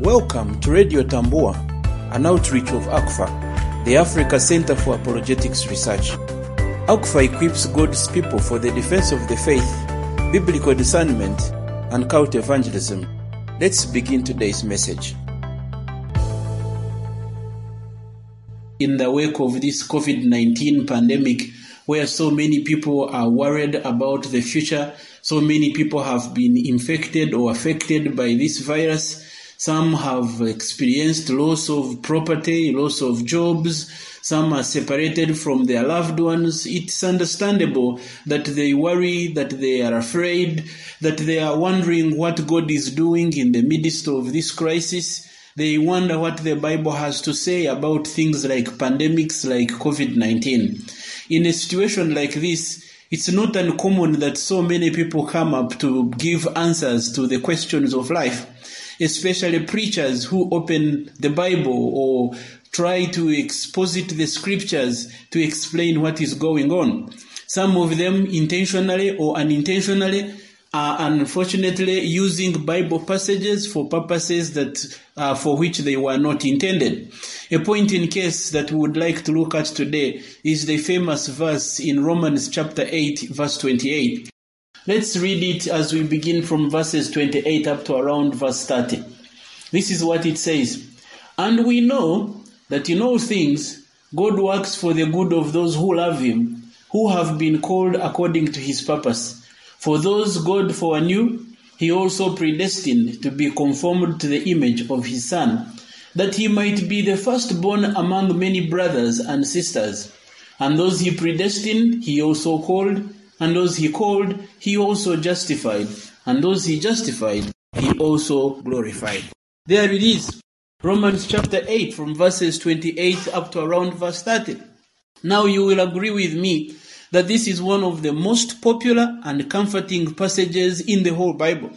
Welcome to Radio Tambua, an outreach of ACFAR, the Africa Center for Apologetics Research. ACFAR equips God's people for the defense of the faith, biblical discernment, and cult evangelism. Let's begin today's message. In the wake of this COVID 19 pandemic, where so many people are worried about the future, so many people have been infected or affected by this virus. Some have experienced loss of property, loss of jobs. Some are separated from their loved ones. It's understandable that they worry, that they are afraid, that they are wondering what God is doing in the midst of this crisis. They wonder what the Bible has to say about things like pandemics like COVID 19. In a situation like this, it's not uncommon that so many people come up to give answers to the questions of life, especially preachers who open the Bible or try to exposit the scriptures to explain what is going on. Some of them intentionally or unintentionally are unfortunately using Bible passages for purposes that uh, for which they were not intended. A point in case that we would like to look at today is the famous verse in Romans chapter 8 verse 28. Let's read it as we begin from verses 28 up to around verse 30. This is what it says. And we know that in all things God works for the good of those who love him, who have been called according to his purpose. For those God foreknew, he also predestined to be conformed to the image of his Son, that he might be the firstborn among many brothers and sisters. And those he predestined, he also called, and those he called, he also justified, and those he justified, he also glorified. There it is. Romans chapter 8 from verses 28 up to around verse 30. Now you will agree with me that this is one of the most popular and comforting passages in the whole Bible.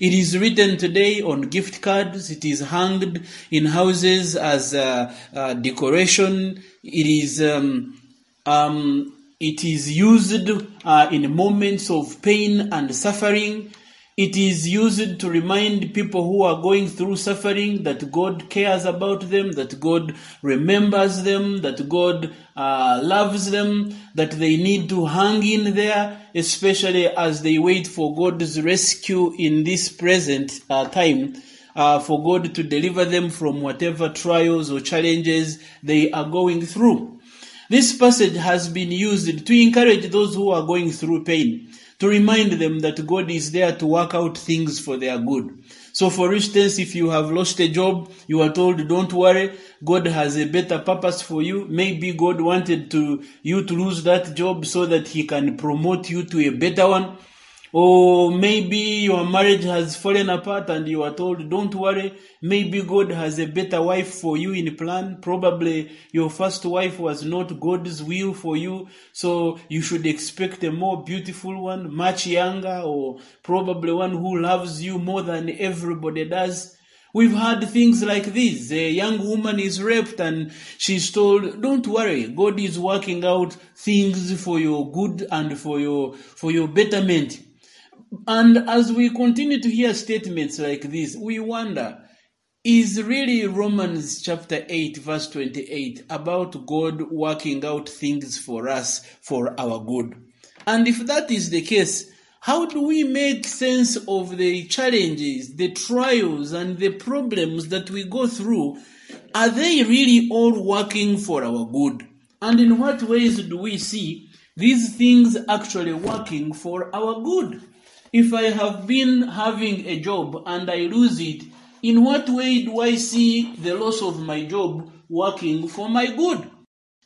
It is written today on gift cards. It is hanged in houses as a, decoration. It is um, um, it is used uh, in moments of pain and suffering. It is used to remind people who are going through suffering that God cares about them, that God remembers them, that God uh, loves them, that they need to hang in there, especially as they wait for God's rescue in this present uh, time. Uh, for God to deliver them from whatever trials or challenges they are going through. This passage has been used to encourage those who are going through pain to remind them that God is there to work out things for their good. So for instance, if you have lost a job, you are told, don't worry, God has a better purpose for you. Maybe God wanted to, you to lose that job so that he can promote you to a better one. Or maybe your marriage has fallen apart and you are told, don't worry, maybe God has a better wife for you in plan. Probably your first wife was not God's will for you, so you should expect a more beautiful one, much younger, or probably one who loves you more than everybody does. We've had things like this. A young woman is raped and she's told, don't worry, God is working out things for your good and for your, for your betterment. And as we continue to hear statements like this, we wonder is really Romans chapter 8, verse 28 about God working out things for us for our good? And if that is the case, how do we make sense of the challenges, the trials, and the problems that we go through? Are they really all working for our good? And in what ways do we see these things actually working for our good? If I have been having a job and I lose it, in what way do I see the loss of my job working for my good?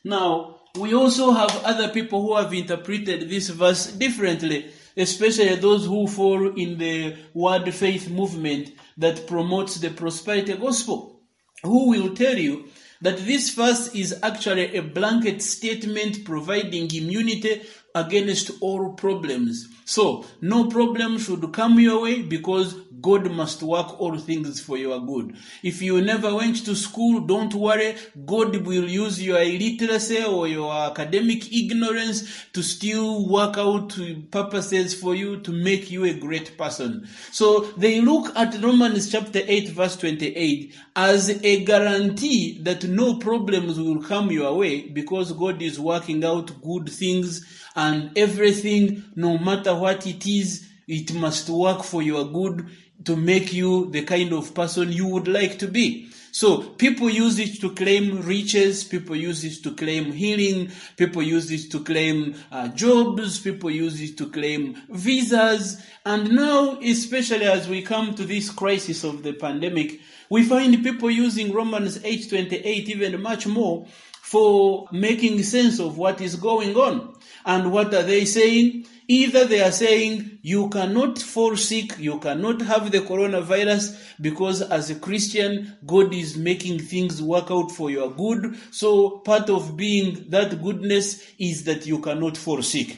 Now, we also have other people who have interpreted this verse differently, especially those who fall in the word faith movement that promotes the prosperity gospel, who will tell you that this verse is actually a blanket statement providing immunity against all problems. So, no problem should come your way because God must work all things for your good. If you never went to school, don't worry. God will use your illiteracy or your academic ignorance to still work out purposes for you to make you a great person. So they look at Romans chapter 8 verse 28 as a guarantee that no problems will come your way because God is working out good things and everything, no matter what it is, it must work for your good to make you the kind of person you would like to be. So people use it to claim riches, people use it to claim healing, people use it to claim uh, jobs, people use it to claim visas. And now, especially as we come to this crisis of the pandemic, we find people using Romans 8:28 even much more for making sense of what is going on. And what are they saying? Either they are saying you cannot fall sick, you cannot have the coronavirus because as a Christian, God is making things work out for your good. So part of being that goodness is that you cannot fall sick.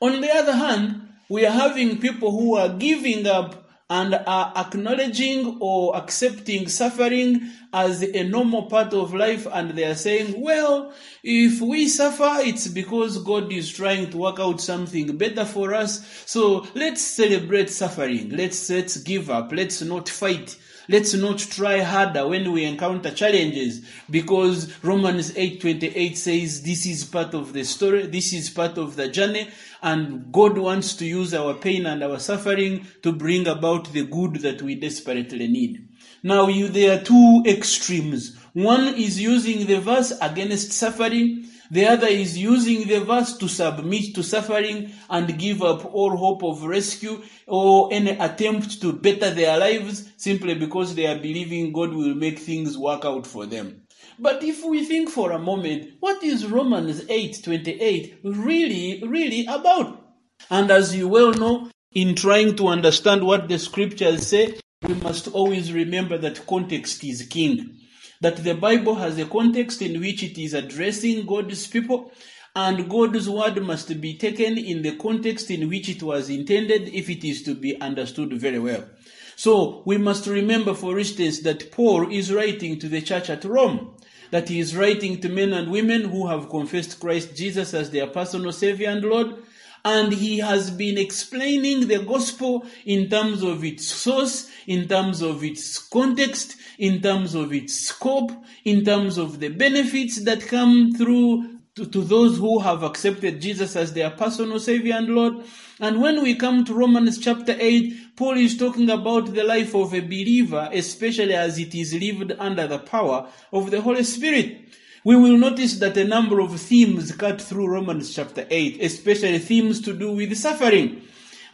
On the other hand, we are having people who are giving up and are acknowledging or accepting suffering as a normal part of life and they are saying, well, if we suffer, it's because God is trying to work out something better for us. So let's celebrate suffering. Let's, let's give up. Let's not fight. Let's not try harder when we encounter challenges because Romans 8:28 says this is part of the story, this is part of the journey and God wants to use our pain and our suffering to bring about the good that we desperately need. Now you, there are two extremes. One is using the verse against suffering. The other is using the verse to submit to suffering and give up all hope of rescue or any attempt to better their lives simply because they are believing God will make things work out for them. But if we think for a moment, what is Romans 8:28 really really about? And as you well know, in trying to understand what the scriptures say, we must always remember that context is king. That the Bible has a context in which it is addressing God's people, and God's word must be taken in the context in which it was intended if it is to be understood very well. So we must remember, for instance, that Paul is writing to the church at Rome, that he is writing to men and women who have confessed Christ Jesus as their personal Savior and Lord, and he has been explaining the gospel in terms of its source, in terms of its context, in terms of its scope, in terms of the benefits that come through to, to those who have accepted Jesus as their personal Savior and Lord. And when we come to Romans chapter 8, Paul is talking about the life of a believer, especially as it is lived under the power of the Holy Spirit we will notice that a number of themes cut through Romans chapter 8, especially themes to do with suffering.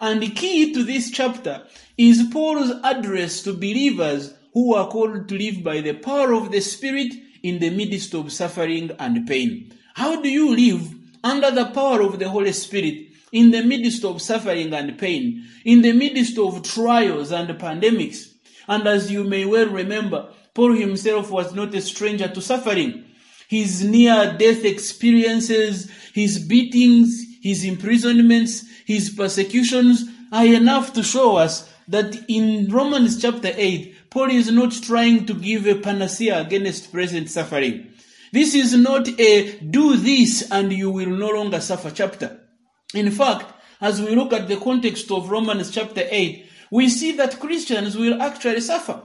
And the key to this chapter is Paul's address to believers who are called to live by the power of the Spirit in the midst of suffering and pain. How do you live under the power of the Holy Spirit in the midst of suffering and pain, in the midst of trials and pandemics? And as you may well remember, Paul himself was not a stranger to suffering his near death experiences, his beatings, his imprisonments, his persecutions are enough to show us that in Romans chapter 8, Paul is not trying to give a panacea against present suffering. This is not a do this and you will no longer suffer chapter. In fact, as we look at the context of Romans chapter 8, we see that Christians will actually suffer.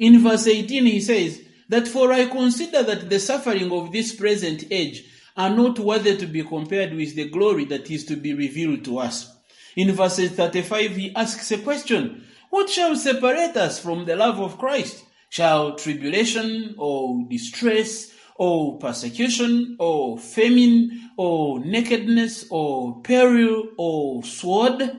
In verse 18, he says, that for I consider that the suffering of this present age are not worthy to be compared with the glory that is to be revealed to us. In verse 35, he asks a question What shall separate us from the love of Christ? Shall tribulation or distress or persecution or famine or nakedness or peril or sword?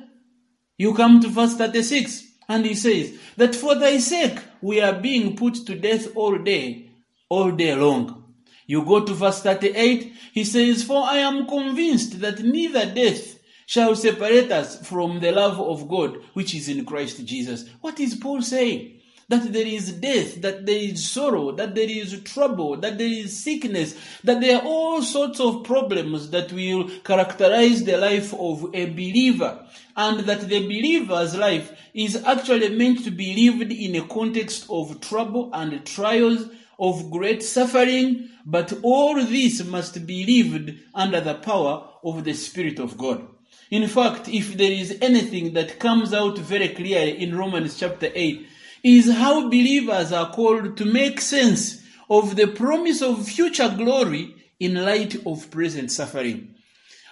You come to verse 36 and he says, That for thy sake we are being put to death all day, all day long. You go to verse 38, he says, For I am convinced that neither death shall separate us from the love of God which is in Christ Jesus. What is Paul saying? That there is death, that there is sorrow, that there is trouble, that there is sickness, that there are all sorts of problems that will characterize the life of a believer, and that the believer's life is actually meant to be lived in a context of trouble and trials, of great suffering, but all this must be lived under the power of the Spirit of God. In fact, if there is anything that comes out very clearly in Romans chapter 8, is how believers are called to make sense of the promise of future glory in light of present suffering.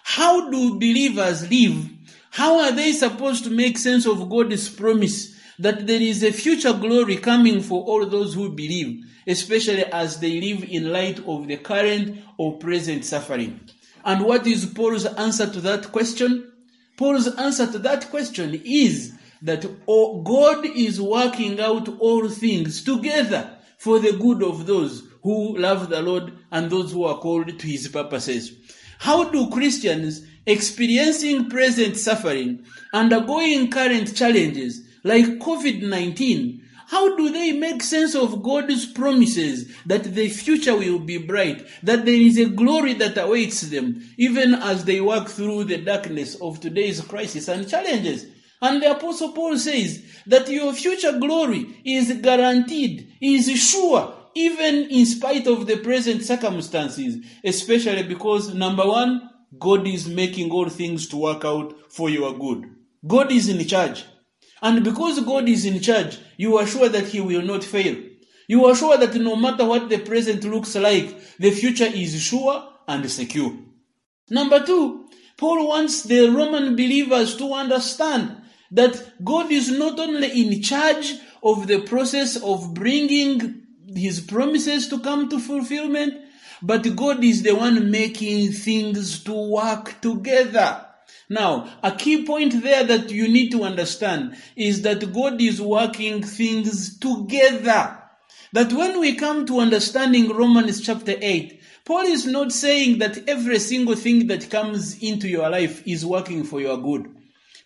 How do believers live? How are they supposed to make sense of God's promise that there is a future glory coming for all those who believe, especially as they live in light of the current or present suffering? And what is Paul's answer to that question? Paul's answer to that question is that God is working out all things together for the good of those who love the Lord and those who are called to his purposes. How do Christians experiencing present suffering, undergoing current challenges like COVID-19, how do they make sense of God's promises that the future will be bright, that there is a glory that awaits them, even as they work through the darkness of today's crisis and challenges? And the Apostle Paul says that your future glory is guaranteed, is sure, even in spite of the present circumstances, especially because number one, God is making all things to work out for your good. God is in charge. And because God is in charge, you are sure that He will not fail. You are sure that no matter what the present looks like, the future is sure and secure. Number two, Paul wants the Roman believers to understand that God is not only in charge of the process of bringing His promises to come to fulfillment, but God is the one making things to work together. Now, a key point there that you need to understand is that God is working things together. That when we come to understanding Romans chapter 8, Paul is not saying that every single thing that comes into your life is working for your good.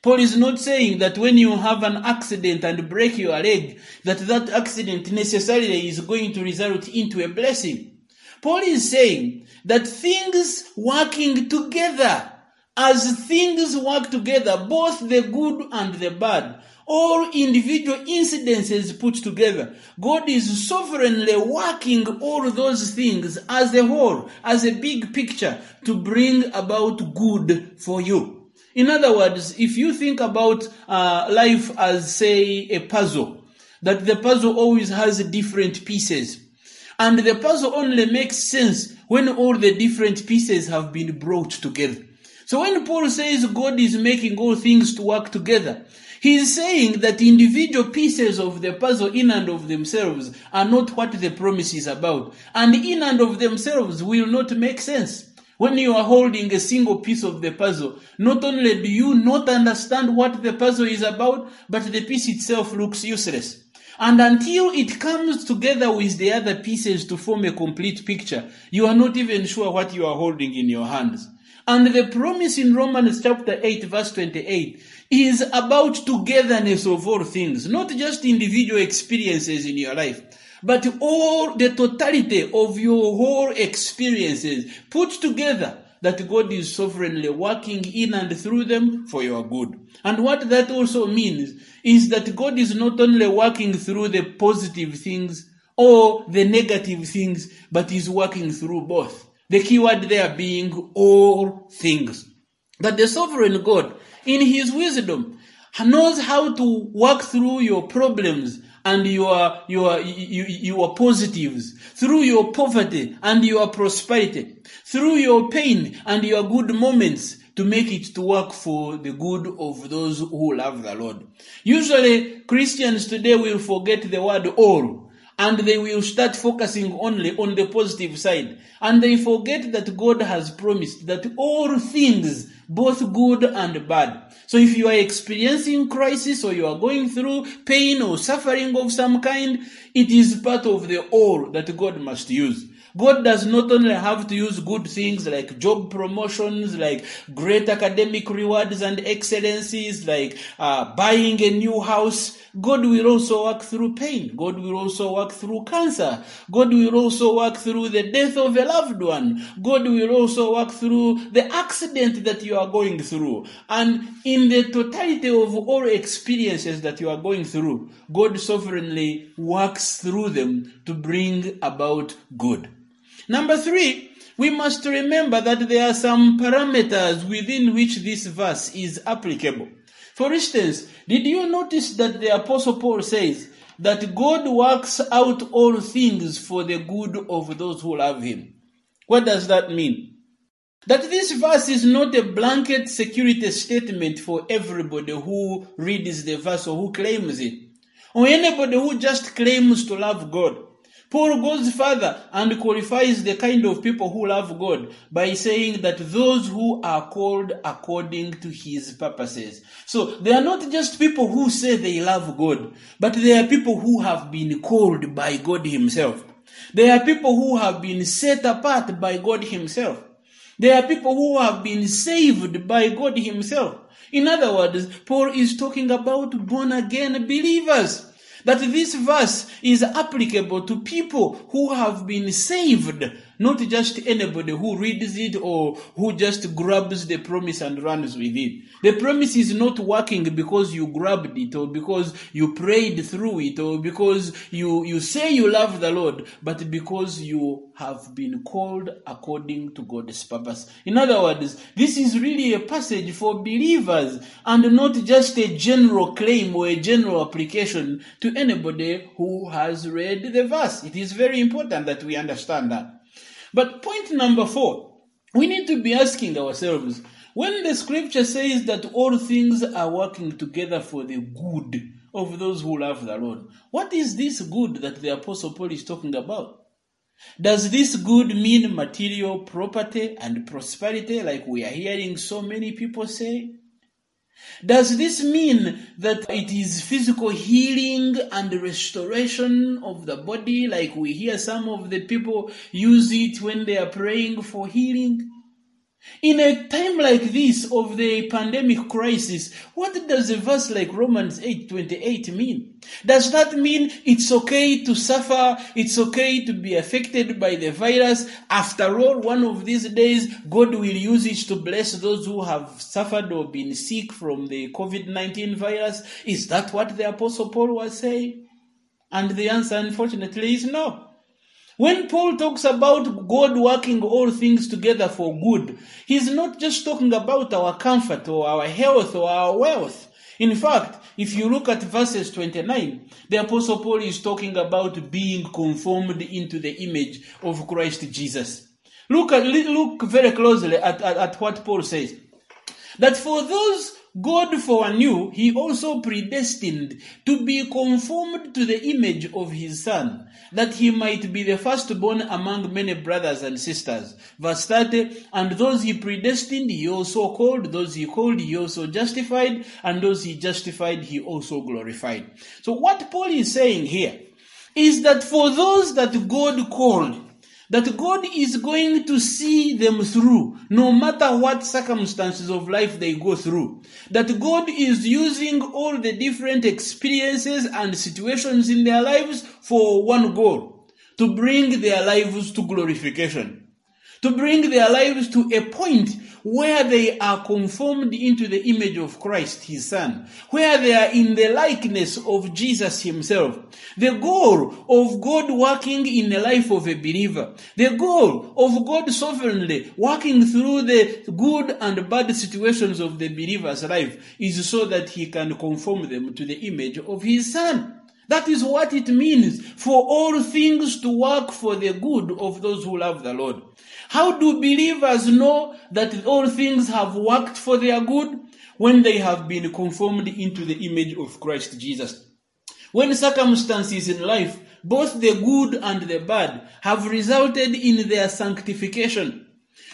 Paul is not saying that when you have an accident and break your leg, that that accident necessarily is going to result into a blessing. Paul is saying that things working together as things work together, both the good and the bad, all individual incidences put together, God is sovereignly working all those things as a whole, as a big picture to bring about good for you. In other words, if you think about uh, life as, say, a puzzle, that the puzzle always has different pieces. And the puzzle only makes sense when all the different pieces have been brought together. So when Paul says God is making all things to work together, he is saying that individual pieces of the puzzle in and of themselves are not what the promise is about. And in and of themselves will not make sense. When you are holding a single piece of the puzzle, not only do you not understand what the puzzle is about, but the piece itself looks useless. And until it comes together with the other pieces to form a complete picture, you are not even sure what you are holding in your hands. And the promise in Romans chapter 8 verse 28 is about togetherness of all things, not just individual experiences in your life, but all the totality of your whole experiences put together that God is sovereignly working in and through them for your good. And what that also means is that God is not only working through the positive things or the negative things, but is working through both. The key word there being all things. That the sovereign God, in his wisdom, knows how to work through your problems and your, your, your, your positives, through your poverty and your prosperity, through your pain and your good moments to make it to work for the good of those who love the Lord. Usually Christians today will forget the word all and they will start focusing only on the positive side. And they forget that God has promised that all things, both good and bad. So if you are experiencing crisis or you are going through pain or suffering of some kind, it is part of the all that God must use. God does not only have to use good things like job promotions, like great academic rewards and excellencies, like uh, buying a new house. God will also work through pain. God will also work through cancer. God will also work through the death of a loved one. God will also work through the accident that you are going through. And in the totality of all experiences that you are going through, God sovereignly works through them to bring about good. Number three, we must remember that there are some parameters within which this verse is applicable. For instance, did you notice that the Apostle Paul says that God works out all things for the good of those who love Him? What does that mean? That this verse is not a blanket security statement for everybody who reads the verse or who claims it, or anybody who just claims to love God. Paul goes further and qualifies the kind of people who love God by saying that those who are called according to his purposes. So they are not just people who say they love God, but they are people who have been called by God himself. They are people who have been set apart by God himself. They are people who have been saved by God himself. In other words, Paul is talking about born again believers that this verse is applicable to people who have been saved, not just anybody who reads it or who just grabs the promise and runs with it. The promise is not working because you grabbed it or because you prayed through it or because you, you say you love the Lord, but because you have been called according to God's purpose. In other words, this is really a passage for believers and not just a general claim or a general application to anybody who has read the verse. It is very important that we understand that. But point number four, we need to be asking ourselves, when the scripture says that all things are working together for the good of those who love the Lord, what is this good that the Apostle Paul is talking about? Does this good mean material property and prosperity like we are hearing so many people say? Does this mean that it is physical healing and restoration of the body like we hear some of the people use it when they are praying for healing? In a time like this of the pandemic crisis, what does a verse like Romans 8:28 mean? Does that mean it's okay to suffer, it's okay to be affected by the virus? After all, one of these days God will use it to bless those who have suffered or been sick from the COVID-19 virus? Is that what the apostle Paul was saying? And the answer unfortunately is no. When Paul talks about God working all things together for good, he's not just talking about our comfort or our health or our wealth. In fact, if you look at verses 29, the apostle Paul is talking about being conformed into the image of Christ Jesus. Look at, look very closely at, at, at what Paul says. That for those God foreknew, he also predestined to be conformed to the image of his son, that he might be the firstborn among many brothers and sisters. Verse 30, and those he predestined, he also called, those he called, he also justified, and those he justified, he also glorified. So what Paul is saying here is that for those that God called, that God is going to see them through no matter what circumstances of life they go through. That God is using all the different experiences and situations in their lives for one goal to bring their lives to glorification. To bring their lives to a point where they are conformed into the image of Christ, his son, where they are in the likeness of Jesus himself. The goal of God working in the life of a believer, the goal of God sovereignly working through the good and bad situations of the believer's life is so that he can conform them to the image of his son. That is what it means for all things to work for the good of those who love the Lord. How do believers know that all things have worked for their good? When they have been conformed into the image of Christ Jesus. When circumstances in life, both the good and the bad, have resulted in their sanctification.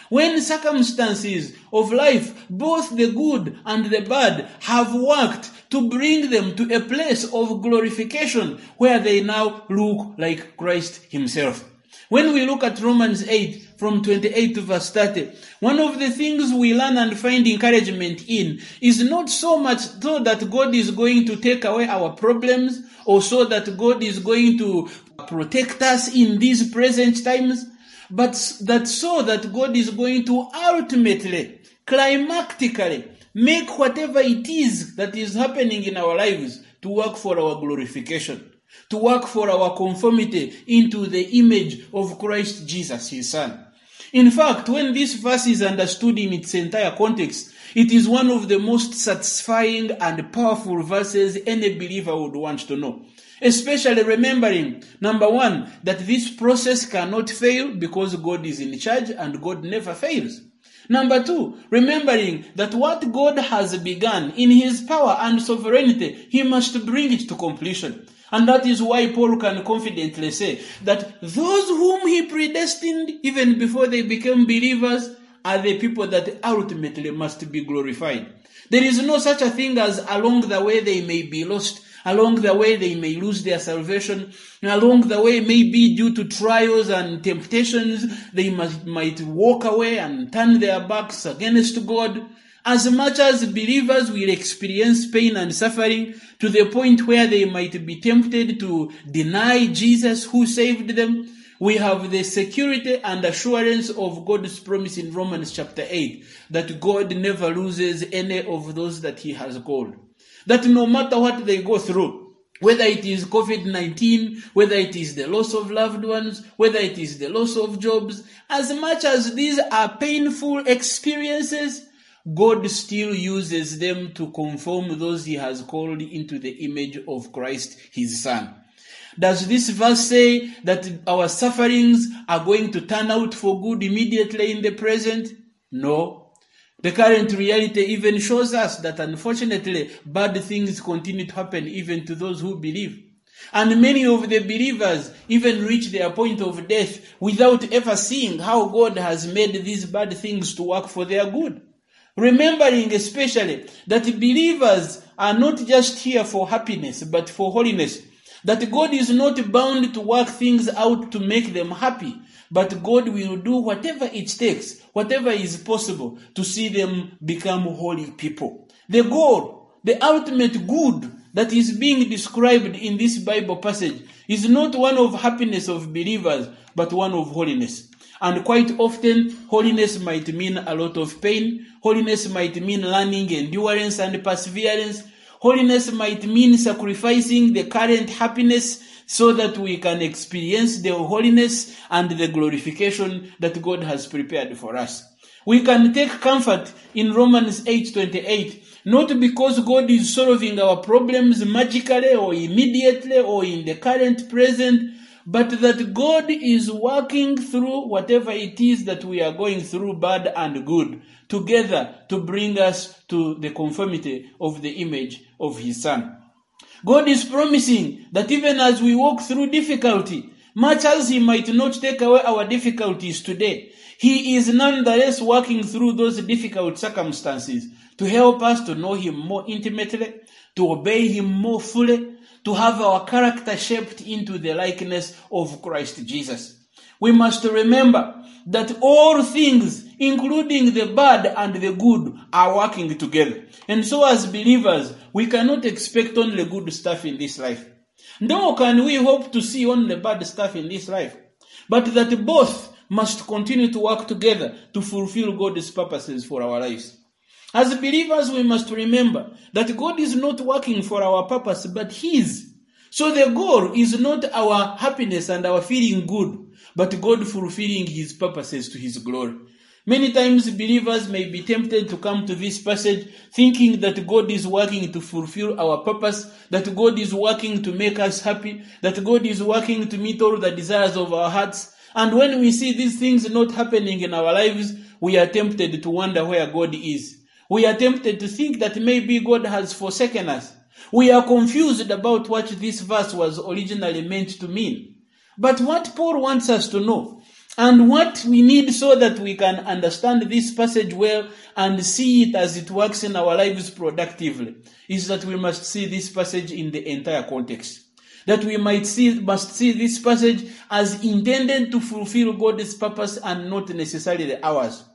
When circumstances of life, both the good and the bad, have worked to bring them to a place of glorification where they now look like Christ Himself. When we look at Romans 8 from 28 to verse 30, one of the things we learn and find encouragement in is not so much so that God is going to take away our problems or so that God is going to protect us in these present times, but that so that God is going to ultimately, climactically, make whatever it is that is happening in our lives to work for our glorification to work for our conformity into the image of Christ Jesus, his son. In fact, when this verse is understood in its entire context, it is one of the most satisfying and powerful verses any believer would want to know. Especially remembering, number one, that this process cannot fail because God is in charge and God never fails. Number two, remembering that what God has begun in his power and sovereignty, he must bring it to completion. And that is why Paul can confidently say that those whom he predestined even before they became believers are the people that ultimately must be glorified. There is no such a thing as along the way they may be lost, along the way they may lose their salvation, along the way maybe due to trials and temptations, they must, might walk away and turn their backs against God. As much as believers will experience pain and suffering to the point where they might be tempted to deny Jesus who saved them, we have the security and assurance of God's promise in Romans chapter 8 that God never loses any of those that He has called. That no matter what they go through, whether it is COVID 19, whether it is the loss of loved ones, whether it is the loss of jobs, as much as these are painful experiences, God still uses them to conform those he has called into the image of Christ, his son. Does this verse say that our sufferings are going to turn out for good immediately in the present? No. The current reality even shows us that unfortunately bad things continue to happen even to those who believe. And many of the believers even reach their point of death without ever seeing how God has made these bad things to work for their good. Remembering especially that believers are not just here for happiness, but for holiness. That God is not bound to work things out to make them happy, but God will do whatever it takes, whatever is possible to see them become holy people. The goal, the ultimate good that is being described in this Bible passage is not one of happiness of believers, but one of holiness. And quite often, holiness might mean a lot of pain. Holiness might mean learning endurance and perseverance. Holiness might mean sacrificing the current happiness so that we can experience the holiness and the glorification that God has prepared for us. We can take comfort in Romans 8:28 not because God is solving our problems magically or immediately or in the current present, but that God is working through whatever it is that we are going through, bad and good, together to bring us to the conformity of the image of His Son. God is promising that even as we walk through difficulty, much as He might not take away our difficulties today, He is nonetheless working through those difficult circumstances to help us to know Him more intimately, to obey Him more fully, to have our character shaped into the likeness of Christ Jesus. We must remember that all things, including the bad and the good, are working together. And so as believers, we cannot expect only good stuff in this life. Nor can we hope to see only bad stuff in this life. But that both must continue to work together to fulfill God's purposes for our lives. As believers, we must remember that God is not working for our purpose, but His. So the goal is not our happiness and our feeling good, but God fulfilling His purposes to His glory. Many times believers may be tempted to come to this passage thinking that God is working to fulfill our purpose, that God is working to make us happy, that God is working to meet all the desires of our hearts. And when we see these things not happening in our lives, we are tempted to wonder where God is. We are tempted to think that maybe God has forsaken us. We are confused about what this verse was originally meant to mean. But what Paul wants us to know, and what we need so that we can understand this passage well and see it as it works in our lives productively, is that we must see this passage in the entire context. that we might see, must see this passage as intended to fulfill God's purpose and not necessarily ours.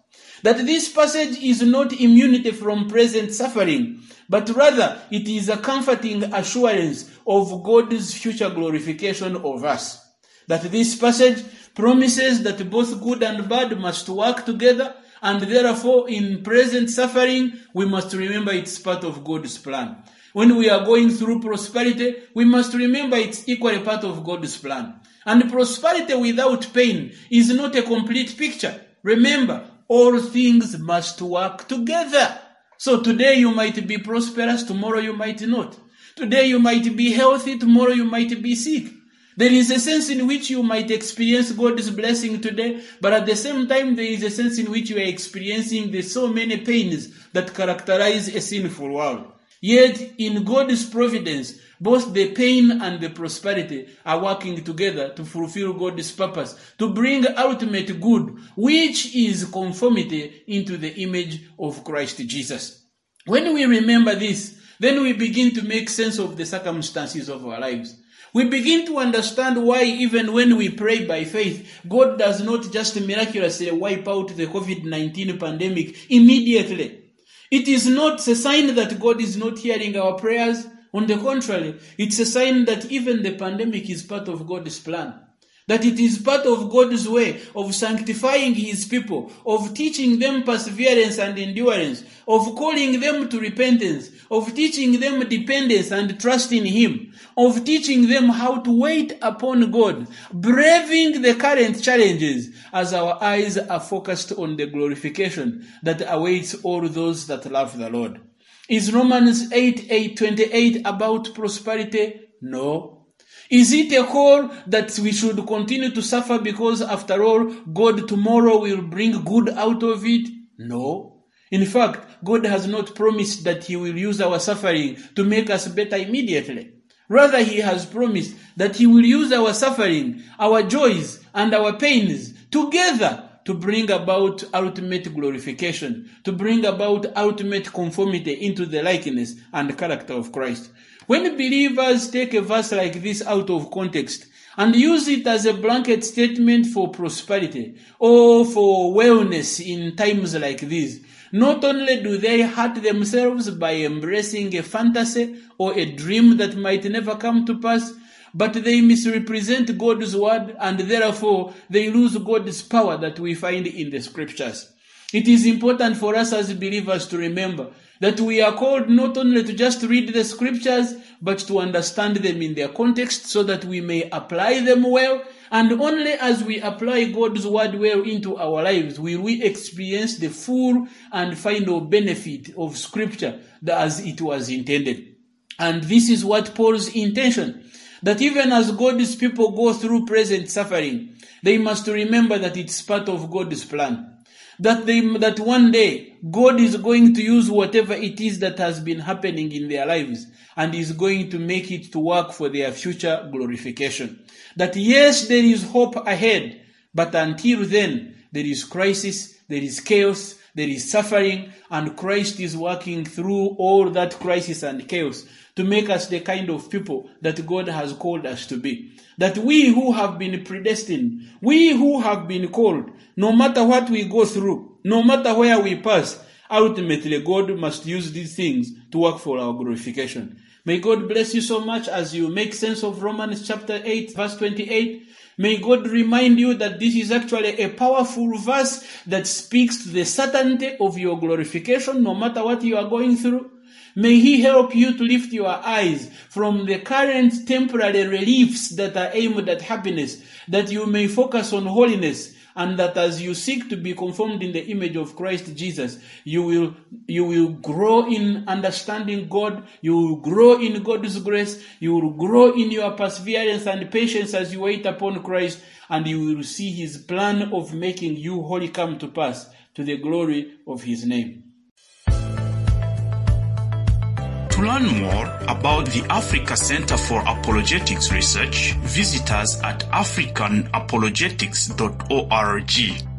That this passage is not immunity from present suffering, but rather it is a comforting assurance of God's future glorification of us. That this passage promises that both good and bad must work together, and therefore in present suffering, we must remember it's part of God's plan. When we are going through prosperity, we must remember it's equally part of God's plan. And prosperity without pain is not a complete picture. Remember, all things must work together. So today you might be prosperous, tomorrow you might not. Today you might be healthy, tomorrow you might be sick. There is a sense in which you might experience God's blessing today, but at the same time, there is a sense in which you are experiencing the so many pains that characterize a sinful world. Yet, in God's providence, both the pain and the prosperity are working together to fulfill God's purpose, to bring ultimate good, which is conformity into the image of Christ Jesus. When we remember this, then we begin to make sense of the circumstances of our lives. We begin to understand why even when we pray by faith, God does not just miraculously wipe out the COVID-19 pandemic immediately. It is not a sign that God is not hearing our prayers. On the contrary, it's a sign that even the pandemic is part of God's plan. That it is part of God's way of sanctifying His people, of teaching them perseverance and endurance, of calling them to repentance, of teaching them dependence and trust in Him, of teaching them how to wait upon God, braving the current challenges as our eyes are focused on the glorification that awaits all those that love the Lord. Is Romans 8, 8, 28 about prosperity? No. Is it a call that we should continue to suffer because after all, God tomorrow will bring good out of it? No. In fact, God has not promised that He will use our suffering to make us better immediately. Rather, He has promised that He will use our suffering, our joys, and our pains together to bring about ultimate glorification, to bring about ultimate conformity into the likeness and character of Christ. When believers take a verse like this out of context and use it as a blanket statement for prosperity or for wellness in times like these, not only do they hurt themselves by embracing a fantasy or a dream that might never come to pass, but they misrepresent God's word and therefore they lose God's power that we find in the scriptures. It is important for us as believers to remember that we are called not only to just read the scriptures, but to understand them in their context so that we may apply them well. And only as we apply God's word well into our lives will we experience the full and final benefit of scripture as it was intended. And this is what Paul's intention that even as God's people go through present suffering, they must remember that it's part of God's plan. That they, that one day God is going to use whatever it is that has been happening in their lives and is going to make it to work for their future glorification. That yes, there is hope ahead, but until then, there is crisis, there is chaos, there is suffering, and Christ is working through all that crisis and chaos to make us the kind of people that God has called us to be. That we who have been predestined, we who have been called, no matter what we go through, no matter where we pass, ultimately God must use these things to work for our glorification. May God bless you so much as you make sense of Romans chapter 8 verse 28. May God remind you that this is actually a powerful verse that speaks to the certainty of your glorification no matter what you are going through. May He help you to lift your eyes from the current temporary reliefs that are aimed at happiness, that you may focus on holiness, and that as you seek to be conformed in the image of Christ Jesus, you will, you will grow in understanding God, you will grow in God's grace, you will grow in your perseverance and patience as you wait upon Christ, and you will see His plan of making you holy come to pass to the glory of His name. To learn more about the Africa Center for Apologetics Research, visit us at africanapologetics.org.